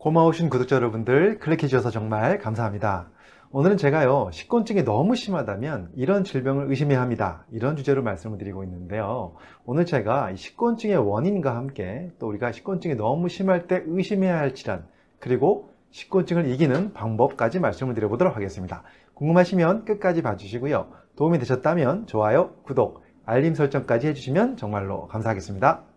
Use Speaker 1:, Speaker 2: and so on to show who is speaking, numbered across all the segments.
Speaker 1: 고마우신 구독자 여러분들 클릭해 주셔서 정말 감사합니다. 오늘은 제가요 식곤증이 너무 심하다면 이런 질병을 의심해야 합니다. 이런 주제로 말씀을 드리고 있는데요. 오늘 제가 식곤증의 원인과 함께 또 우리가 식곤증이 너무 심할 때 의심해야 할 질환 그리고 식곤증을 이기는 방법까지 말씀을 드려보도록 하겠습니다. 궁금하시면 끝까지 봐주시고요. 도움이 되셨다면 좋아요, 구독, 알림 설정까지 해주시면 정말로 감사하겠습니다.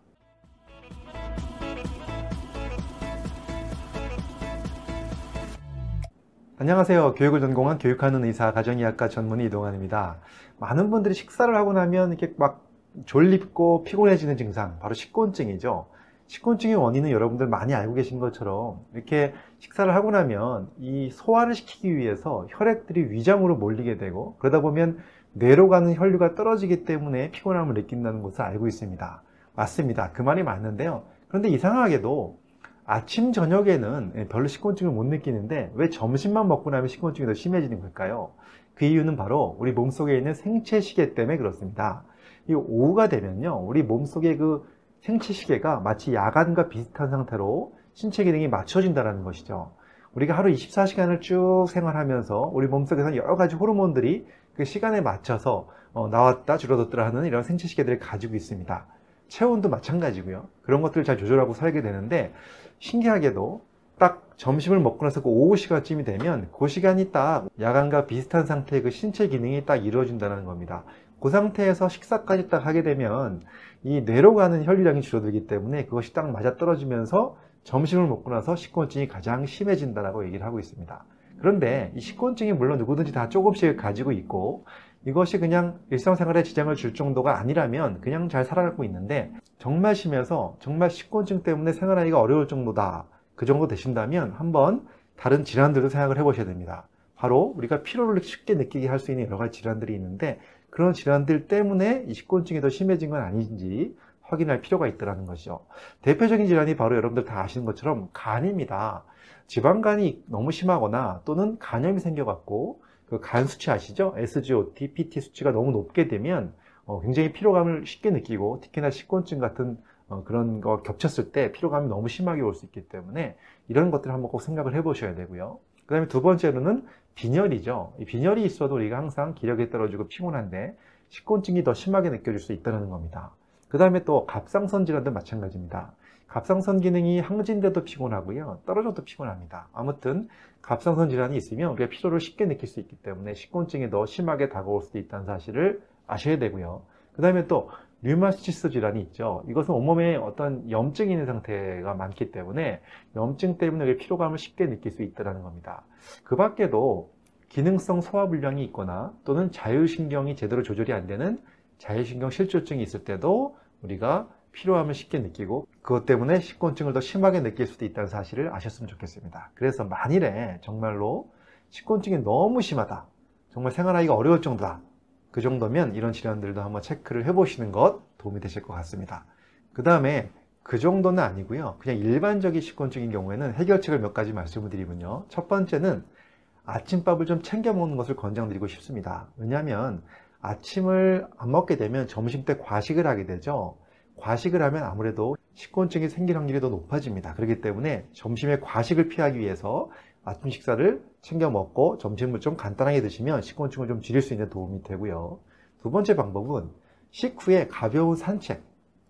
Speaker 1: 안녕하세요. 교육을 전공한 교육하는 의사 가정의학과 전문의 이동환입니다. 많은 분들이 식사를 하고 나면 이렇게 막 졸립고 피곤해지는 증상, 바로 식곤증이죠. 식곤증의 원인은 여러분들 많이 알고 계신 것처럼 이렇게 식사를 하고 나면 이 소화를 시키기 위해서 혈액들이 위장으로 몰리게 되고 그러다 보면 뇌로 가는 혈류가 떨어지기 때문에 피곤함을 느낀다는 것을 알고 있습니다. 맞습니다. 그 말이 맞는데요. 그런데 이상하게도 아침 저녁에는 별로 식곤증을 못 느끼는데 왜 점심만 먹고 나면 식곤증이 더 심해지는 걸까요? 그 이유는 바로 우리 몸속에 있는 생체 시계 때문에 그렇습니다. 이 오후가 되면요, 우리 몸속의 그 생체 시계가 마치 야간과 비슷한 상태로 신체 기능이 맞춰진다는 것이죠. 우리가 하루 24시간을 쭉 생활하면서 우리 몸속에서 여러 가지 호르몬들이 그 시간에 맞춰서 어, 나왔다 줄어들었다 하는 이런 생체 시계들을 가지고 있습니다. 체온도 마찬가지고요. 그런 것들을 잘 조절하고 살게 되는데 신기하게도 딱 점심을 먹고 나서 그 오후 시간쯤이 되면 그 시간이 딱 야간과 비슷한 상태의 그 신체 기능이 딱 이루어진다는 겁니다. 그 상태에서 식사까지 딱 하게 되면 이 뇌로 가는 혈류량이 줄어들기 때문에 그것이 딱 맞아 떨어지면서 점심을 먹고 나서 식곤증이 가장 심해진다라고 얘기를 하고 있습니다. 그런데 이 식곤증이 물론 누구든지 다 조금씩 가지고 있고 이것이 그냥 일상생활에 지장을 줄 정도가 아니라면 그냥 잘 살아가고 있는데 정말 심해서 정말 식곤증 때문에 생활하기가 어려울 정도다. 그 정도 되신다면 한번 다른 질환들도 생각을 해 보셔야 됩니다. 바로 우리가 피로를 쉽게 느끼게 할 수 있는 여러 가지 질환들이 있는데 그런 질환들 때문에 이 식곤증이 더 심해진 건 아닌지 확인할 필요가 있다는 것이죠. 대표적인 질환이 바로 여러분들 다 아시는 것처럼 간입니다. 지방간이 너무 심하거나 또는 간염이 생겨갖고 그 간 수치 아시죠? SGOT, PT 수치가 너무 높게 되면 어, 굉장히 피로감을 쉽게 느끼고 특히나 식곤증 같은 어, 그런 거 겹쳤을 때 피로감이 너무 심하게 올 수 있기 때문에 이런 것들을 한번 꼭 생각을 해 보셔야 되고요. 그 다음에 두 번째로는 빈혈이죠. 이 빈혈이 있어도 우리가 항상 기력이 떨어지고 피곤한데 식곤증이 더 심하게 느껴질 수 있다는 겁니다. 그 다음에 또 갑상선 질환도 마찬가지입니다. 갑상선 기능이 항진돼도 피곤하고요. 떨어져도 피곤합니다. 아무튼 갑상선 질환이 있으면 우리가 피로를 쉽게 느낄 수 있기 때문에 식곤증이 더 심하게 다가올 수도 있다는 사실을 아셔야 되고요. 그 다음에 또 류마티스 질환이 있죠. 이것은 온몸에 어떤 염증이 있는 상태가 많기 때문에 염증 때문에 피로감을 쉽게 느낄 수 있다는 겁니다. 그 밖에도 기능성 소화불량이 있거나 또는 자율신경이 제대로 조절이 안 되는 자율신경 실조증이 있을 때도 우리가 피로함을 쉽게 느끼고 그것 때문에 식곤증을 더 심하게 느낄 수도 있다는 사실을 아셨으면 좋겠습니다. 그래서 만일에 정말로 식곤증이 너무 심하다. 정말 생활하기가 어려울 정도다. 그 정도면 이런 질환들도 한번 체크를 해보시는 것 도움이 되실 것 같습니다. 그 다음에 그 정도는 아니고요. 그냥 일반적인 식곤증인 경우에는 해결책을 몇 가지 말씀을 드리면요. 첫 번째는 아침밥을 좀 챙겨 먹는 것을 권장드리고 싶습니다. 왜냐하면 아침을 안 먹게 되면 점심 때 과식을 하게 되죠. 과식을 하면 아무래도 식곤증이 생길 확률이 더 높아집니다. 그렇기 때문에 점심에 과식을 피하기 위해서 아침 식사를 챙겨 먹고 점심을 좀 간단하게 드시면 식곤증을 좀 줄일 수 있는 도움이 되고요. 두 번째 방법은 식후에 가벼운 산책,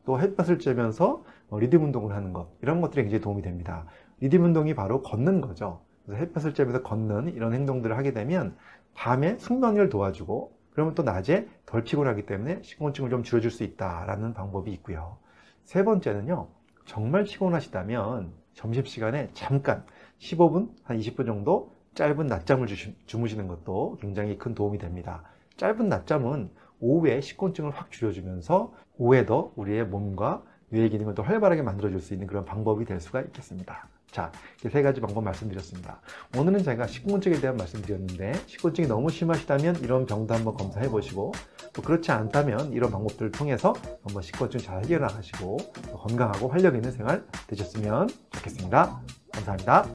Speaker 1: 또 햇볕을 쬐면서 뭐 리듬 운동을 하는 것 이런 것들이 굉장히 도움이 됩니다. 리듬 운동이 바로 걷는 거죠. 그래서 햇볕을 쬐면서 걷는 이런 행동들을 하게 되면 밤에 숙면을 도와주고 그러면 또 낮에 덜 피곤하기 때문에 식곤증을 좀 줄여줄 수 있다라는 방법이 있고요. 세 번째는요. 정말 피곤하시다면 점심시간에 잠깐 15분, 한 20분 정도 짧은 낮잠을 주무시는 것도 굉장히 큰 도움이 됩니다. 짧은 낮잠은 오후에 식곤증을 확 줄여주면서 오후에도 우리의 몸과 뇌의 기능을 더 활발하게 만들어줄 수 있는 그런 방법이 될 수가 있겠습니다. 자, 세 가지 방법 말씀드렸습니다. 오늘은 제가 식곤증에 대한 말씀드렸는데 식곤증이 너무 심하시다면 이런 병도 한번 검사해 보시고 또 그렇지 않다면 이런 방법들을 통해서 한번 식곤증 잘 해결하시고 건강하고 활력 있는 생활 되셨으면 좋겠습니다. 감사합니다.